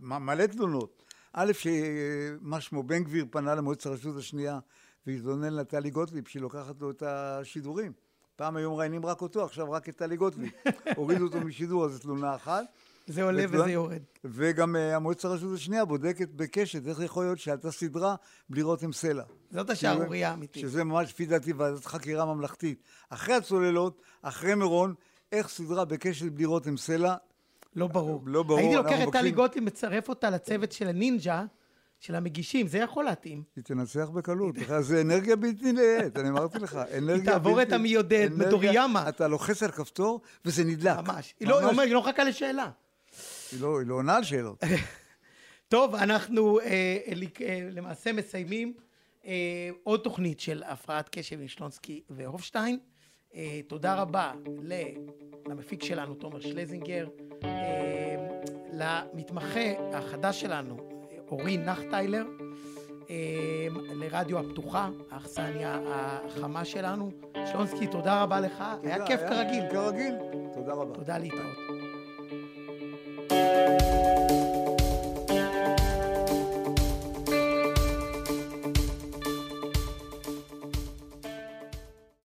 Speaker 3: מלא תלונות. א', שמה שמו, בן גביר פנה למועצת הרשות השנייה והתלונן לטלי גוטליב שהיא לוקחת לו את השידורים. פעם היו מראיינים רק אותו, עכשיו רק את טלי גוטליב. [laughs] הורידו אותו משידור, אז זו תלונה אחת.
Speaker 2: זה עולה וזה יורד.
Speaker 3: וגם uh, המועצת הרשות השנייה בודקת בקשת איך יכול להיות שהייתה סדרה בלי רותם סלע.
Speaker 2: זאת השערורייה האמיתית.
Speaker 3: שזה ממש, לפי דעתי, ועדת חקירה ממלכתית. אחרי הצוללות, אחרי מירון, איך סדרה בקשת בלי רותם סלע?
Speaker 2: לא ברור.
Speaker 3: לא ברור.
Speaker 2: הייתי לוקח את טלי גוטליב, מצרף אותה לצוות של הנינג'ה. של המגישים, זה יכול להתאים.
Speaker 3: היא תנצח בקלות, זה אנרגיה בלתי נהיית, אני אמרתי לך, [laughs] אנרגיה
Speaker 2: בלתי... היא תעבור את המי יודעת, מדוריאמה.
Speaker 3: אתה לוחץ על כפתור וזה נדלק.
Speaker 2: ממש. היא לא מחכה לשאלה.
Speaker 3: היא לא, היא לא עונה על שאלות. [laughs]
Speaker 2: טוב, אנחנו אה, אה, למעשה מסיימים אה, עוד תוכנית של הפרעת קשב עם שלונסקי והופשטיין. אה, תודה רבה למפיק שלנו, תומר שלזינגר, אה, למתמחה החדש שלנו, אורי נחטיילר, אה, לרדיו הפתוחה, האכסניה החמה שלנו. שלונסקי, תודה רבה לך, היה
Speaker 3: תודה,
Speaker 2: כיף כרגיל.
Speaker 3: כרגיל. תודה רבה.
Speaker 2: תודה להתראות.